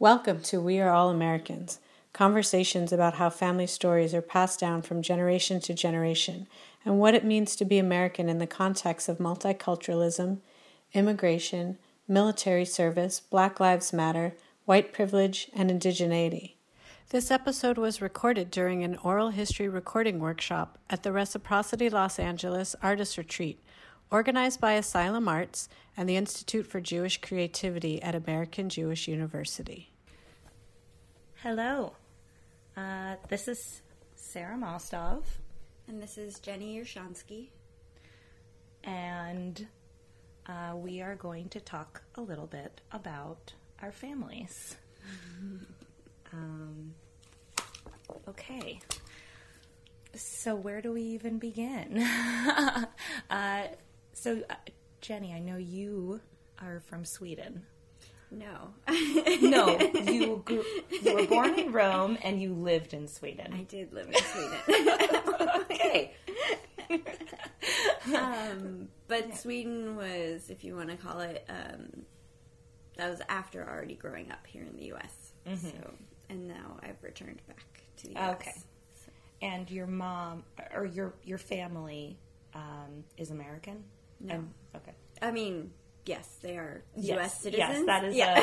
Welcome to We Are All Americans, conversations about how family stories are passed down from generation to generation and what it means to be American in the context of multiculturalism, immigration, military service, Black Lives Matter, white privilege, and indigeneity. This episode was recorded during an oral history recording workshop at the Reciprocity Los Angeles Artist Retreat, organized by Asylum Arts and the Institute for Jewish Creativity at American Jewish University. Hello, uh, this is Sarah Mostov, And this is Jenny Yershansky. and uh, we are going to talk a little bit about our families. um, okay, so where do we even begin? uh, so, uh, Jenny, I know you are from Sweden. No, No, you grew, you were born in Rome and you lived in Sweden. I did live in Sweden. Okay. um, but Sweden was, if you want to call it, um, that was after already growing up here in the U.S. So, and now I've returned back to the U.S. Okay. and your mom or your your family um, is American. No. And- okay. I mean, yes, they are Yes, U.S. Citizens. Yes, that is Yeah.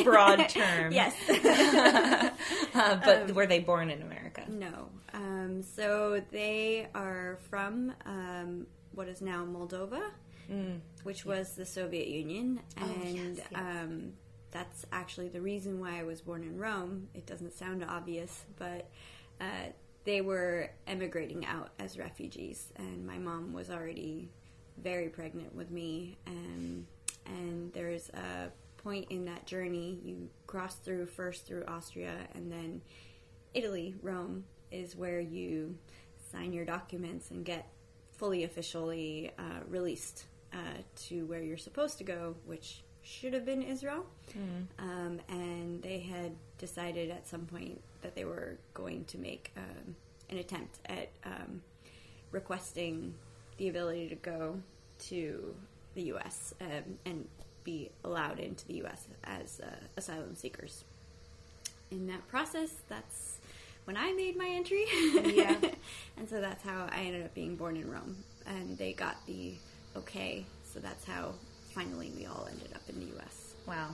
a broad term. yes. Uh, but were they born in America? No. Um, so they are from um, what is now Moldova, which was the Soviet Union, and Oh, yes, yes. Um, that's actually the reason why I was born in Rome. It doesn't sound obvious, but uh, they were emigrating out as refugees, and my mom was already very pregnant with me, and and there's a point in that journey you cross through first through Austria and then Italy, Rome, is where you sign your documents and get fully officially uh, released uh, to where you're supposed to go, which should have been Israel. Um, and they had decided at some point that they were going to make um, an attempt at um, requesting the ability to go to the U.S. Um, and be allowed into the U.S. as uh, asylum seekers in that process, that's when I made my entry. Yeah. and so that's how I ended up being born in Rome. And they got the okay. So that's how finally we all ended up in the U.S. Wow.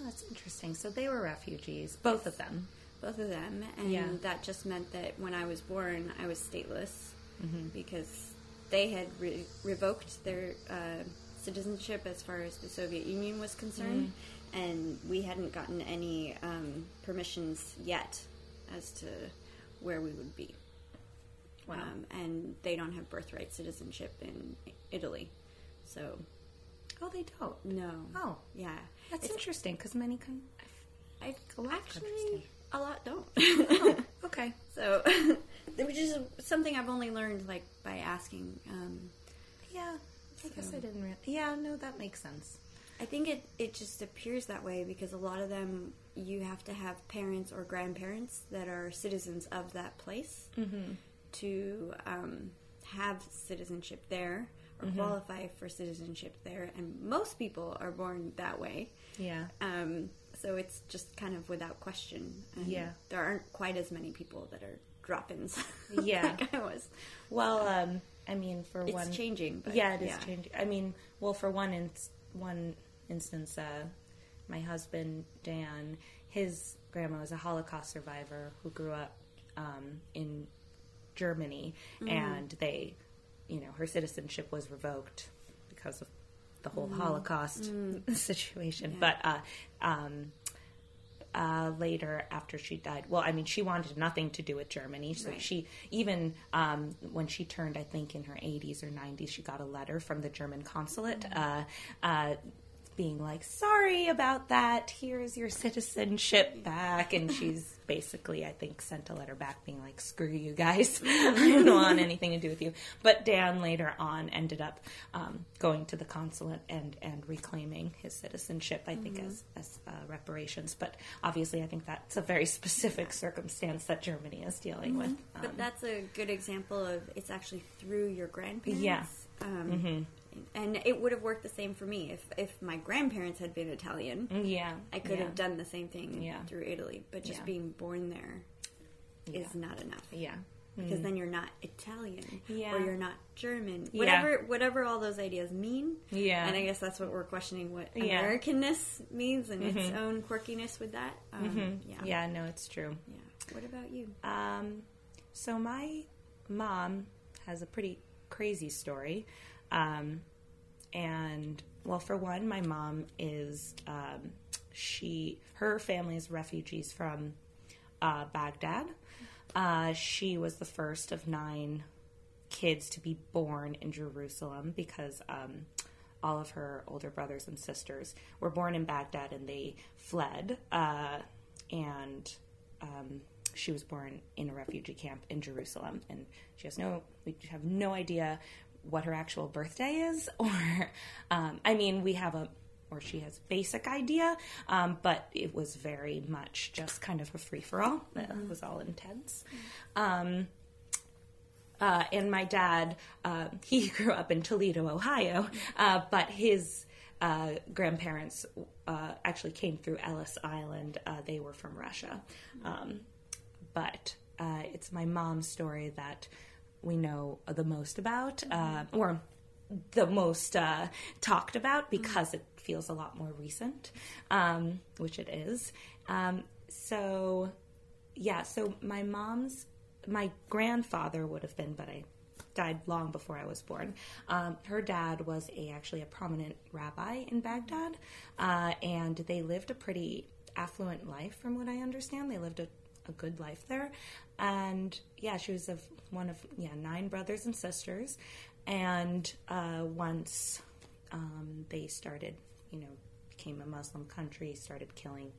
Oh, that's interesting. So they were refugees, both of them. Both of them. And Yeah. that just meant that when I was born, I was stateless Mm-hmm. because they had re- revoked their uh, citizenship as far as the Soviet Union was concerned. Mm. And we hadn't gotten any um, permissions yet as to where we would be. Wow. Um, and they don't have birthright citizenship in Italy. So, oh, they don't. no. Oh, Yeah. that's It's- interesting because many can. I a lot of actually, a lot don't. Oh, okay. so, which is something I've only learned like by asking. Um, Yeah, I guess I didn't. Re- yeah, no, that makes sense. I think it, it just appears that way because a lot of them you have to have parents or grandparents that are citizens of that place to um, have citizenship there or qualify for citizenship there, and most people are born that way. Yeah. Um, so it's just kind of without question. And Yeah. there aren't quite as many people that are drop-ins. Yeah. like I was. Well, um, I mean, for It's one, It's changing, but yeah, it is changing. I mean, well, for one, in, one instance, uh, my husband Dan, his grandma was a Holocaust survivor who grew up um, in Germany, and they, you know, her citizenship was revoked because of the whole Holocaust situation. But uh, um, uh, later after she died. Well, I mean, she wanted nothing to do with Germany. So Right. she even um, when she turned, I think in her 80s or 90s, she got a letter from the German consulate. Uh, uh, being like, sorry about that. Here's your citizenship back. And she's basically, I think, sent a letter back being like, screw you guys. I don't want anything to do with you. But Dan later on ended up um, going to the consulate and, and reclaiming his citizenship, I think, as, as uh, reparations. But obviously, I think that's a very specific circumstance that Germany is dealing with. But Um, that's a good example of it's actually through your grandparents. Yeah. Um, and it would have worked the same for me if if my grandparents had been Italian. Yeah. I could yeah. have done the same thing Yeah. through Italy, but just Yeah. being born there is not enough. Yeah. Because then you're not Italian, Yeah. or you're not German, Yeah. whatever whatever all those ideas mean. Yeah. And I guess that's what we're questioning what. Americanness means and its own quirkiness with that. Um, Yeah. Yeah, no, it's true. Yeah. What about you? Um, so my mom has a pretty crazy story. Um, and well, for one, my mom is um, she her family is refugees from uh, Baghdad. Uh, she was the first of nine kids to be born in Jerusalem because um, all of her older brothers and sisters were born in Baghdad and they fled. Uh, and um, she was born in a refugee camp in Jerusalem, and she has no, we have no idea what her actual birthday is, or um, I mean, we have a, or she has basic idea, um, but it was very much just kind of a free for all. It was all intense. Um, uh, and my dad, uh, he grew up in Toledo, Ohio, uh, but his uh, grandparents uh, actually came through Ellis Island. Uh, they were from Russia. Um, but uh, it's my mom's story that we know the most about, uh, or the most uh, talked about because it feels a lot more recent, um, which it is. Um, so, yeah, so my mom's, my grandfather would have been, but I died long before I was born. Um, her dad was a actually a prominent rabbi in Baghdad, uh, and they lived a pretty affluent life, from what I understand. They lived a, a good life there, and yeah, she was of one of yeah nine brothers and sisters, and uh, once um, they started, you know, became a Muslim country, started killing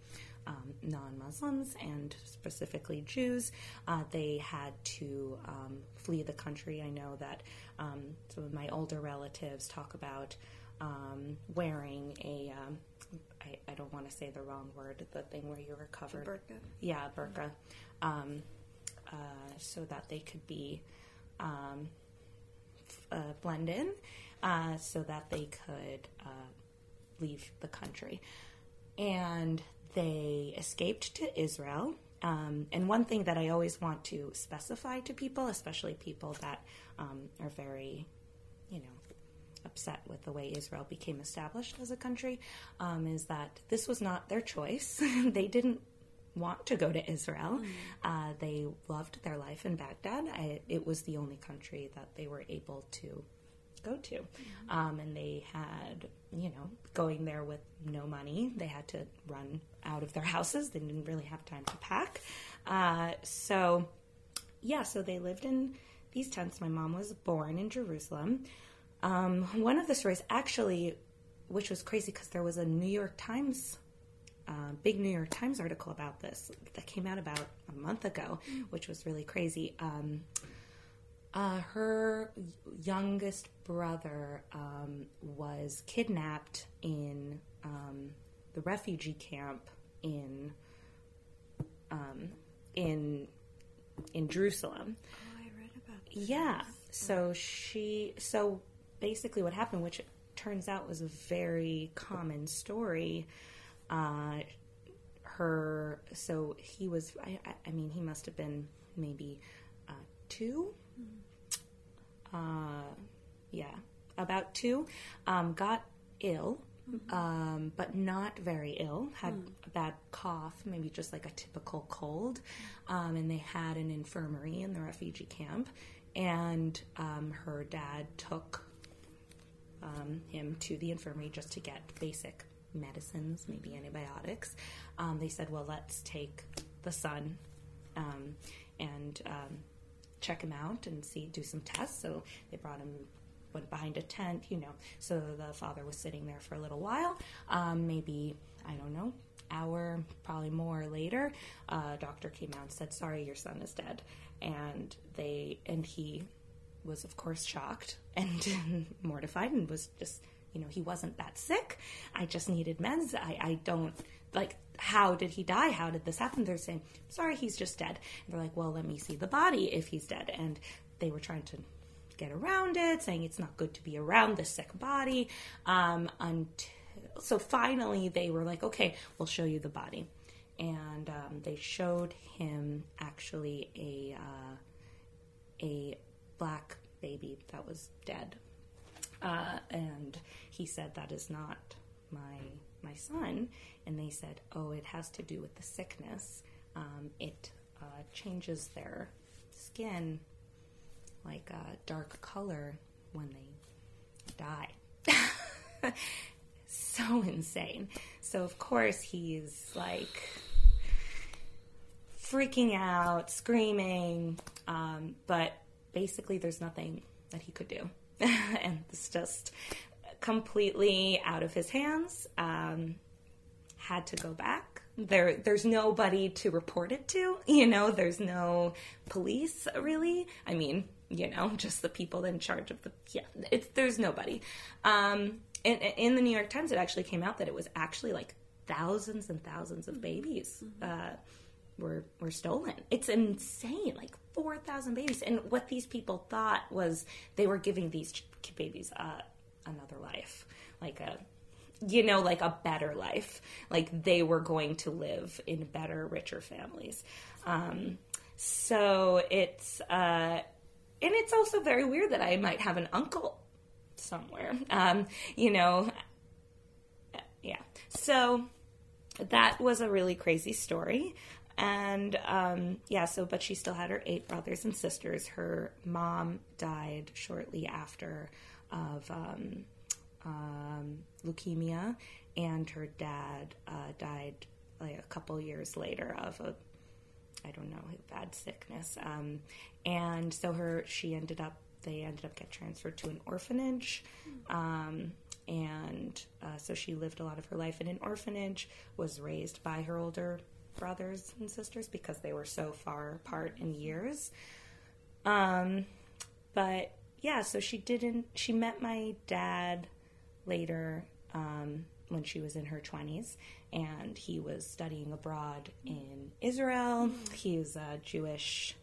um, non-Muslims and specifically Jews. Uh, they had to um, flee the country. I know that um, some of my older relatives talk about um, wearing a. I, I don't want to say the wrong word. The thing where you're covered. Burqa. Yeah, burqa. Um, uh, so that they could be um, uh, blend in, uh, so that they could uh, leave the country. And they escaped to Israel. Um, and one thing that I always want to specify to people, especially people that um, are very, you upset with the way Israel became established as a country, um, is that this was not their choice. they didn't want to go to Israel. Uh, they loved their life in Baghdad. I, it was the only country that they were able to go to. Um, and they had, you know, going there with no money. They had to run out of their houses. They didn't really have time to pack. Uh, so, yeah, so they lived in these tents. My mom was born in Jerusalem. Um, one of the stories, actually, which was crazy because there was a New York Times uh, big New York Times article about this that came out about a month ago, which was really crazy. Um, uh, her youngest brother um, was kidnapped in um, the refugee camp in um, in in Jerusalem. Oh, I read about this. Yeah. So she, so basically what happened, which turns out was a very common story, uh, her, so he was, I, I- mean, he must have been maybe uh, two. Uh, yeah, about two. Um, got ill. Um, but not very ill, had a bad cough, maybe just like a typical cold. Um, and they had an infirmary in the refugee camp. And um, her dad took um, him to the infirmary just to get basic medicines, maybe antibiotics. Um, they said, well, let's take the son um, and um, check him out and see, do some tests. So they brought him. Went behind a tent, you know. So the father was sitting there for a little while. Um, maybe I don't know, hour, probably more later. A doctor came out and said, "Sorry, your son is dead." And they and he was of course shocked and mortified and was just you know he wasn't that sick. I just needed meds. I, I don't like how did he die? How did this happen? They're saying sorry he's just dead. And they're like well let me see the body if he's dead. And they were trying to get around it, saying it's not good to be around the sick body. Um, until, so finally, they were like, okay, we'll show you the body. And um, they showed him actually a uh, a black baby that was dead, uh, and he said that is not my my son. And they said, oh, it has to do with the sickness. Um, it uh, changes their skin like a dark color when they die. so insane. So, of course, he's like freaking out, screaming, um, but basically, there's nothing that he could do. and it's just completely out of his hands. Um, had to go back. There, there's nobody to report it to. You know, there's no police really. I mean, you know, just the people in charge of the. Yeah, it's there's nobody. Um, in, in the New York Times, it actually came out that it was actually like thousands and thousands of babies uh, were were stolen. It's insane, like four thousand babies. And what these people thought was they were giving these babies uh, another life, like a you know, like a better life. Like they were going to live in better, richer families. Um, so it's, uh, and it's also very weird that I might have an uncle somewhere. Um, you know, yeah. So that was a really crazy story. And um, yeah, so, but she still had her eight brothers and sisters. Her mom died shortly after of um, um, leukemia, and her dad uh, died like a couple years later of a I don't know bad sickness. Um, and so her she ended up they ended up get transferred to an orphanage. Um, and uh, so she lived a lot of her life in an orphanage, was raised by her older brothers and sisters because they were so far apart in years. Um, but yeah, so she didn't, she met my dad later um, when she was in her 20s, and he was studying abroad in Israel. He's a Jewish.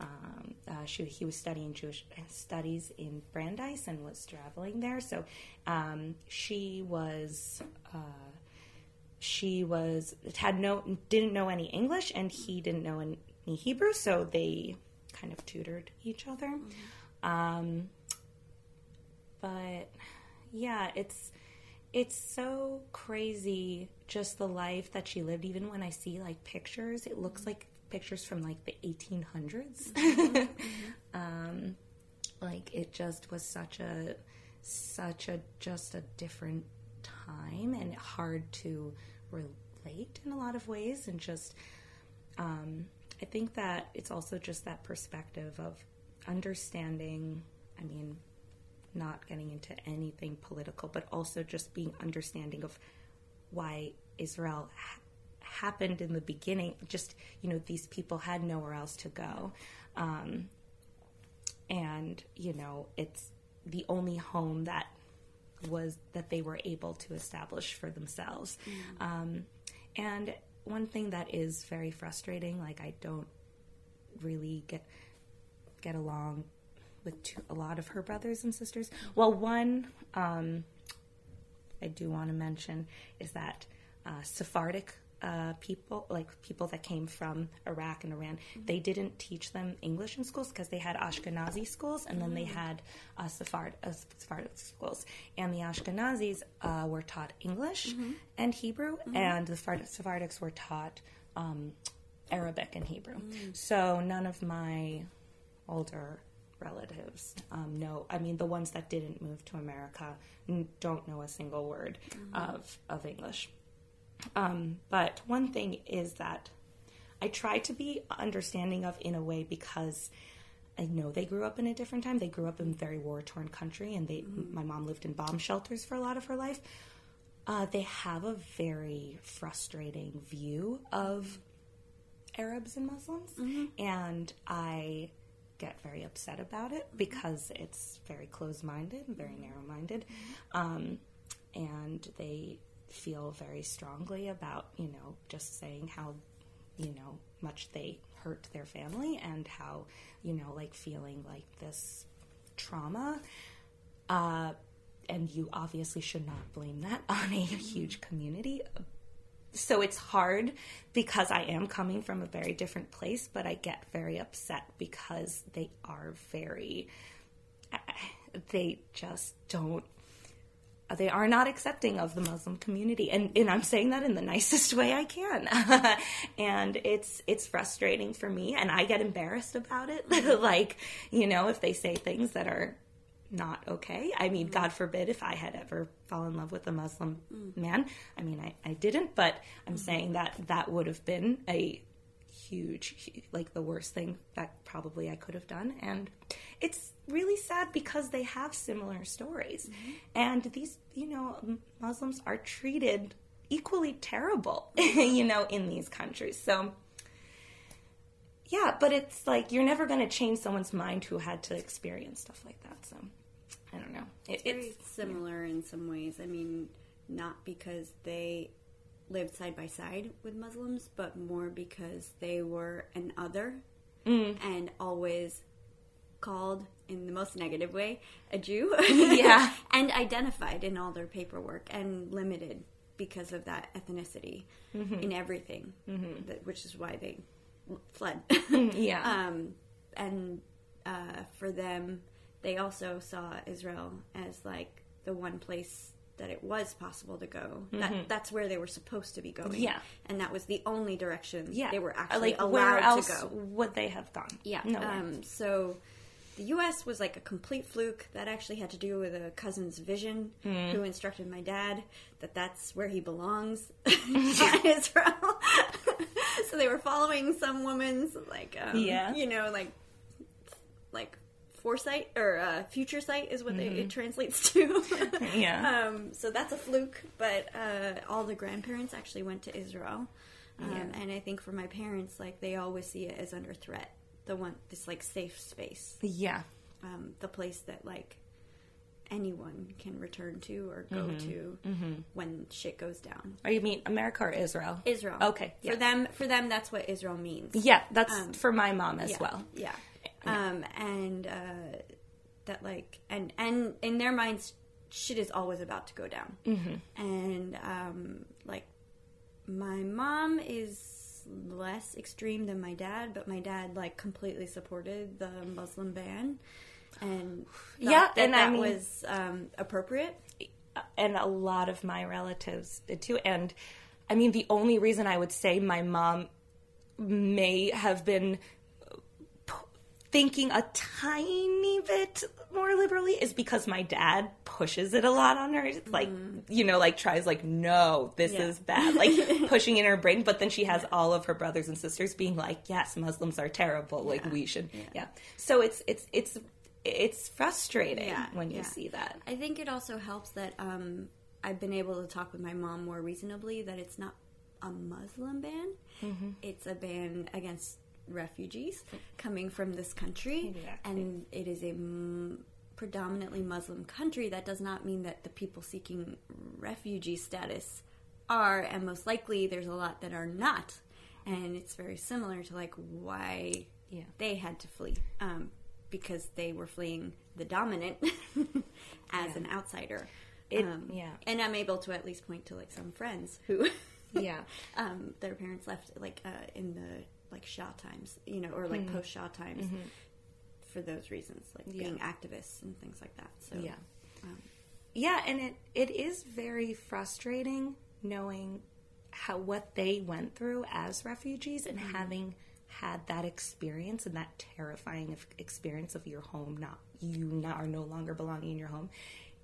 Um, uh, she, he was studying Jewish studies in Brandeis and was traveling there. So um, she was uh, she was had no didn't know any English and he didn't know any Hebrew. So they kind of tutored each other. Mm-hmm. Um, but yeah, it's it's so crazy just the life that she lived. Even when I see like pictures, it looks like pictures from like the 1800s. Mm-hmm. um, like it just was such a such a just a different time and hard to relate in a lot of ways and just um, i think that it's also just that perspective of understanding i mean not getting into anything political, but also just being understanding of why Israel ha- happened in the beginning. Just, you know, these people had nowhere else to go. Um, and, you know, it's the only home that was that they were able to establish for themselves. Mm. Um, and one thing that is very frustrating, like I don't really get get along with two, a lot of her brothers and sisters. Well, one um, I do want to mention is that uh, Sephardic uh, people, like people that came from Iraq and Iran, mm-hmm. they didn't teach them English in schools because they had Ashkenazi schools and then they mm. had uh, Sephard, uh, Sephardic schools. And the Ashkenazis uh, were taught English mm-hmm. and Hebrew, mm-hmm. and the Sephardics were taught um, Arabic and Hebrew. Mm. So none of my older relatives um, know. I mean, the ones that didn't move to America don't know a single word mm-hmm. of of English. Um, but one thing is that I try to be understanding of in a way because I know they grew up in a different time. They grew up in a very war torn country, and they mm-hmm. my mom lived in bomb shelters for a lot of her life. Uh, they have a very frustrating view of Arabs and Muslims, mm-hmm. and I get very upset about it because it's very close minded, very narrow minded. Um, and they feel very strongly about, you know, just saying how, you know, much they hurt their family and how, you know, like feeling like this trauma. Uh, and you obviously should not blame that on a huge community. So it's hard because I am coming from a very different place, but I get very upset because they are very, they just don't they are not accepting of the Muslim community, and and I'm saying that in the nicest way I can, and it's it's frustrating for me, and I get embarrassed about it. like you know, if they say things that are not okay. I mean, God forbid if I had ever fallen in love with a Muslim mm. man. I mean, I, I didn't, but I'm mm-hmm. saying that that would have been a huge, like the worst thing that probably I could have done. And it's really sad because they have similar stories. Mm-hmm. And these, you know, Muslims are treated equally terrible, you know, in these countries. So, yeah, but it's like you're never going to change someone's mind who had to experience stuff like that. So, I don't know. It, it's, it's similar yeah. in some ways. I mean, not because they lived side by side with Muslims, but more because they were an other mm. and always called in the most negative way a Jew. yeah. and identified in all their paperwork and limited because of that ethnicity mm-hmm. in everything, mm-hmm. which is why they fled. yeah. Um, and uh, for them, they also saw Israel as like the one place that it was possible to go. Mm-hmm. That that's where they were supposed to be going. Yeah, and that was the only direction. Yeah. they were actually like allowed where else to go. Would they have gone? Yeah. No um, so the U.S. was like a complete fluke. That actually had to do with a cousin's vision, mm. who instructed my dad that that's where he belongs, Israel. so they were following some woman's like, um, yeah, you know, like like foresight or uh, future sight is what mm-hmm. they, it translates to. yeah. Um, so that's a fluke, but uh, all the grandparents actually went to Israel, um, yeah. and I think for my parents, like they always see it as under threat. The one, this like safe space. Yeah. Um, the place that like anyone can return to or go mm-hmm. to mm-hmm. when shit goes down. Or you mean America or Israel? Israel. Okay. Yeah. For them, for them, that's what Israel means. Yeah, that's um, for my mom as well. yeah, well. Yeah. Um, and uh, that like and and in their minds shit is always about to go down. Mm-hmm. and um, like my mom is less extreme than my dad but my dad like completely supported the muslim ban. And yeah that and that I mean, was um, appropriate. And a lot of my relatives did too. And i mean the only reason i would say my mom may have been thinking a tiny bit more liberally is because my dad pushes it a lot on her. Like, mm. you know, like tries like, no, this yeah. is bad. Like pushing in her brain. But then she has yeah. all of her brothers and sisters being like, yes, Muslims are terrible. Like yeah. we should. Yeah. So it's, it's, it's, it's frustrating when you see that. I think it also helps that um, I've been able to talk with my mom more reasonably that it's not a Muslim ban. Mm-hmm. It's a ban against refugees coming from this country, exactly. and it is a m- predominantly Muslim country. That does not mean that the people seeking refugee status are, and most likely there's a lot that are not. And it's very similar to like why yeah. they had to flee um, because they were fleeing the dominant as yeah. an outsider. It, um, yeah, and I'm able to at least point to like some friends who, yeah, um, their parents left like uh, in the like Shah times, you know, or like mm-hmm. post Shah times mm-hmm. for those reasons, like yeah. being activists and things like that. So yeah, um, yeah, and it it is very frustrating knowing how what they went through as refugees and mm-hmm. having had that experience and that terrifying experience of your home not you not are no longer belonging in your home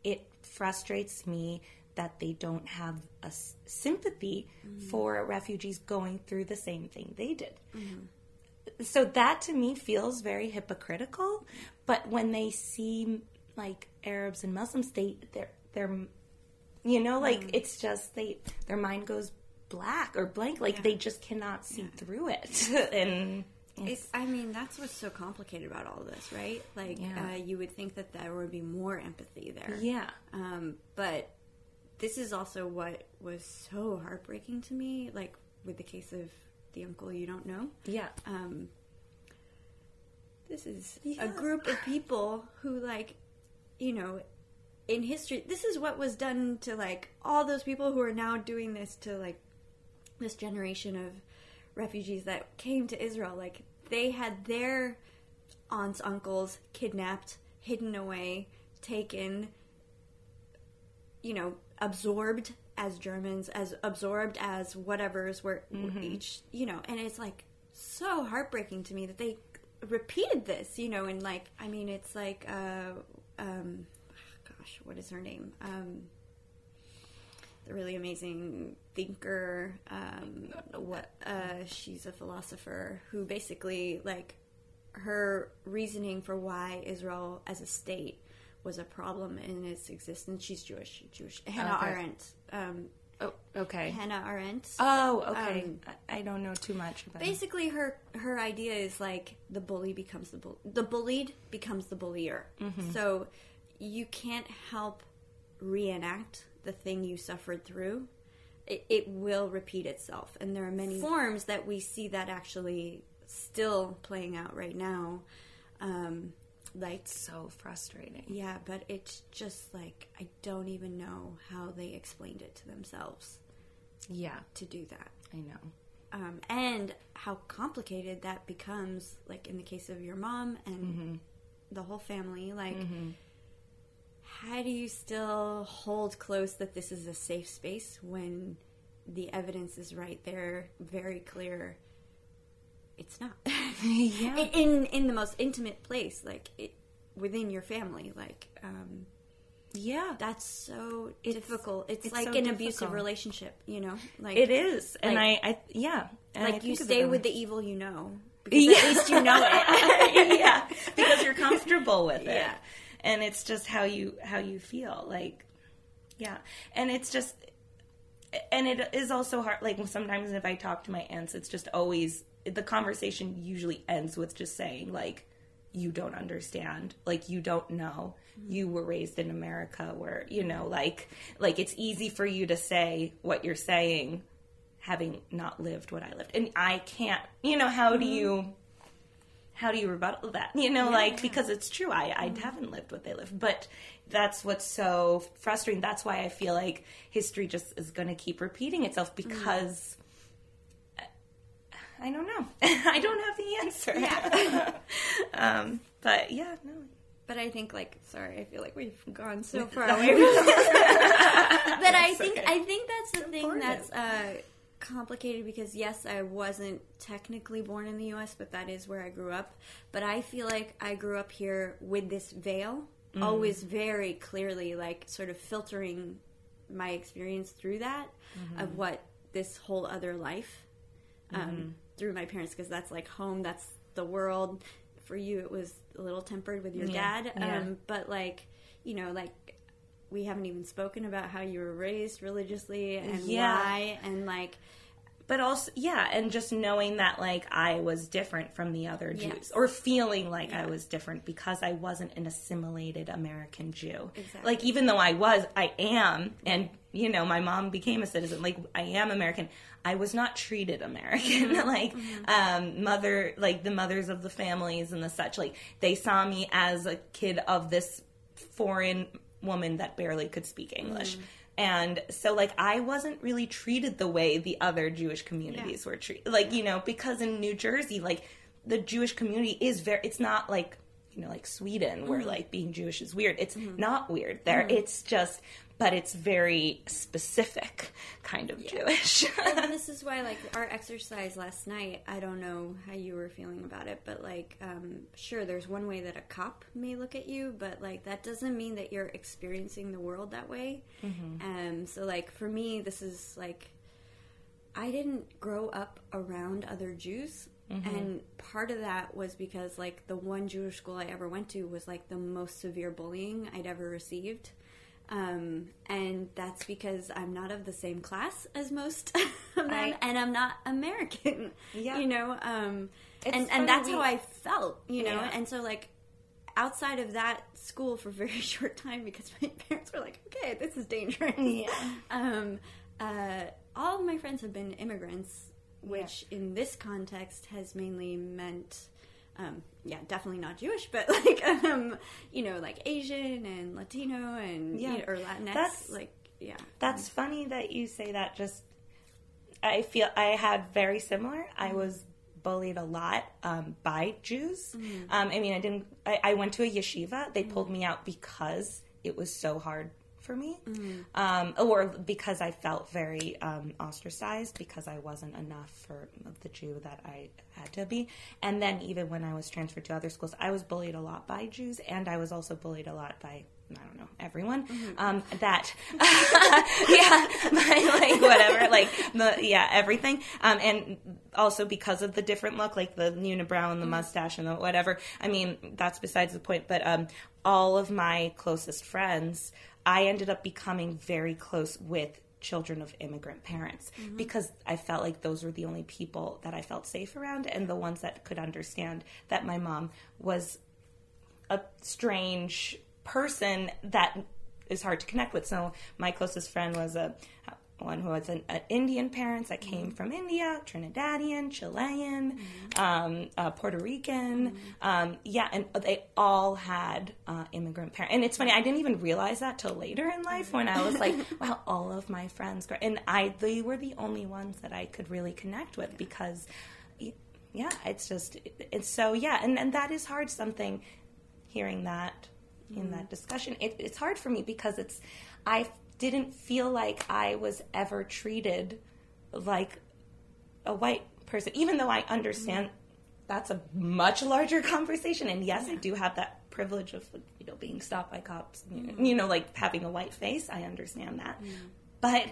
it frustrates me that they don't have a sympathy mm-hmm. for refugees going through the same thing they did. Mm-hmm. So that to me feels very hypocritical. But when they see like Arabs and Muslims, they they're they're you know like mm-hmm. it's just they their mind goes black or blank like yeah. they just cannot see yeah. through it and it's, I mean, that's what's so complicated about all this, right? Like, yeah. uh, you would think that there would be more empathy there. Yeah. Um, but this is also what was so heartbreaking to me, like with the case of the uncle you don't know. Yeah. Um, this is Yeah. a group of people who like you know in history this is what was done to like all those people who are now doing this to like this generation of refugees that came to Israel like they had their aunts uncles kidnapped hidden away taken you know absorbed as Germans as absorbed as whatever's were each you know and it's like so heartbreaking to me that they repeated this you know and like I mean it's like uh um gosh what is her name? Um the really amazing thinker um what uh she's a philosopher who basically like her reasoning for why Israel as a state was a problem in its existence she's Jewish Jewish Hannah Okay. Arendt um Oh, okay. Hannah Arendt Oh, okay. Um, I don't know too much about. basically her her idea is like the bully becomes the bull the bullied becomes the bullier so you can't help reenact the thing you suffered through it, it will repeat itself and there are many forms that we see that actually still playing out right now um like so frustrating. yeah but it's just like i don't even know how they explained it to themselves Yeah, to do that. I know. um, and how complicated that becomes like in the case of your mom and the whole family like how do you still hold close that this is a safe space when the evidence is right there very clear it's not Yeah. in, in the most intimate place like it, within your family like um yeah. that's so difficult it's, it's like so an abusive relationship you know like It is, and Like- I, I, yeah, and I like you of it stay with way. the evil you know because at least you know it yeah, because you're comfortable with it. Yeah. And it's just how you how you feel. Like yeah. And it's just and it is also hard like sometimes if I talk to my aunts it's just always the conversation usually ends with just saying like you don't understand. Like you don't know. Mm-hmm. You were raised in america where you know like like it's easy for you to say what you're saying having not lived what i lived. And i can't you know how do mm-hmm. you how do you rebuttal that? You know like because it's true. I i mm-hmm. haven't lived what they lived. But that's what's so frustrating. That's why i feel like history just is going to keep repeating itself because I don't know. I don't have the answer. Yeah. um, but yeah, no. but i think like sorry i feel like we've gone so far away but i think okay. i think that's the thing important. that's uh complicated because yes i wasn't technically born in the us but that is where i grew up but i feel like i grew up here with this veil Mm. always very clearly like sort of filtering my experience through that Mm-hmm. of what this whole other life um, through my parents because that's like home that's the world for you it was a little tempered with your Yeah, dad yeah. um, but like you know like we haven't even spoken about how you were raised religiously and Yeah. why and like But also, yeah, and just knowing that like I was different from the other Jews, Yes. or feeling like I was different because I wasn't an assimilated American Jew. Exactly. Like even though I was, I am, and you know, my mom became a citizen. Like I am American. I was not treated American. Mm-hmm. like mm-hmm. um, mother, like the mothers of the families and the such. Like they saw me as a kid of this foreign woman that barely could speak English. Mm. And so, like, I wasn't really treated the way the other Jewish communities were treated. Like, you know, because in New Jersey, like, the Jewish community is very, it's not like, you know, like Sweden, where, mm. like, being Jewish is weird. It's mm-hmm. not weird there. Mm-hmm. It's just, but it's very specific kind of Jewish. and this is why like our exercise last night i don't know how you were feeling about it but like um, sure there's one way that a cop may look at you but like that doesn't mean that you're experiencing the world that way. Um, so like for me this is like i didn't grow up around other jews and part of that was because like the one jewish school i ever went to was like the most severe bullying i'd ever received um, and that's because I'm not of the same class as most men, Right. and I'm not American. Yeah. you know, um, and and that's we- how I felt. You know, Yeah. and so like outside of that school for a very short time because my parents were like, okay, this is dangerous. Yeah. Um, uh, all of my friends have been immigrants, which in this context has mainly meant um, yeah, definitely not Jewish, but like um, you know, like Asian and Latino and Yeah. you know, or Latinx, That's- like yeah, That's funny that you say that. Just, I feel I had very similar. I was bullied a lot um, by Jews. Um, I mean, I didn't. I, I went to a yeshiva. They pulled me out because it was so hard for me, um, or because I felt very um, ostracized because I wasn't enough for the Jew that I had to be. And then even when I was transferred to other schools, I was bullied a lot by Jews, and I was also bullied a lot by I don't know everyone. Um, that yeah, my, like whatever, like the yeah everything. Um, and also because of the different look, like the unibrow and the mustache and the whatever. I mean, that's besides the point. But um, all of my closest friends, I ended up becoming very close with children of immigrant parents because I felt like those were the only people that I felt safe around and the ones that could understand that my mom was a strange person that is hard to connect with. So my closest friend was a one who was an, an Indian parents that came from India, Trinidadian, Chilean, um, uh, Puerto Rican, um, yeah, and they all had uh, immigrant parents. And it's funny, I didn't even realize that till later in life when I was like, wow, all of my friends, gr- and I they were the only ones that I could really connect with because yeah, it's just it's so yeah, and and that is hard. Something hearing that in mm-hmm. that discussion, it, it's hard for me because it's I didn't feel like I was ever treated like a white person, even though I understand mm-hmm. that's a much larger conversation. And yes, I do have that privilege of you know being stopped by cops, you know, mm-hmm. you know like having a white face. I understand that, but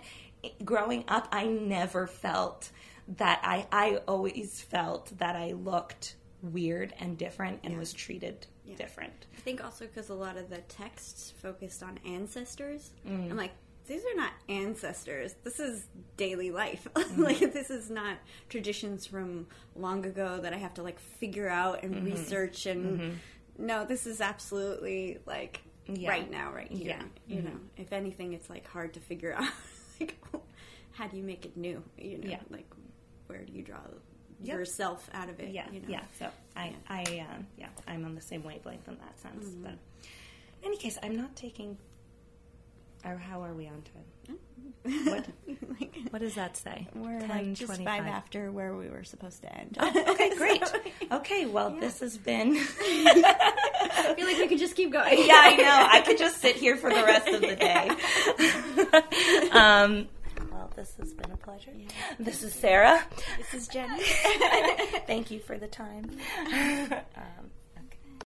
growing up, I never felt that I I always felt that I looked weird and different and was treated different. I think also because a lot of the texts focused on ancestors. Mm. I'm like, these are not ancestors. This is daily life. Mm-hmm. like this is not traditions from long ago that I have to like figure out and Mm-hmm. research and no, this is absolutely like Yeah. right now, right here. Yeah. Mm-hmm. You know, if anything, it's like hard to figure out. like, how do you make it new? You know, Yeah. like where do you draw Yep. yourself out of it? Yeah, you know? yeah. So I, I, um, yeah, I'm on the same wavelength in that sense. Mm-hmm. But in any case, I'm not taking. Or how are we on time? What, Like, what does that say? We're 10, like just 25. five after where we were supposed to end. Okay, great. Okay, well, this has been. I feel like we could just keep going. yeah, I know. I could just sit here for the rest of the day. um, this has been a pleasure. This is Sarah. This is Jenny. Thank you for the time. um,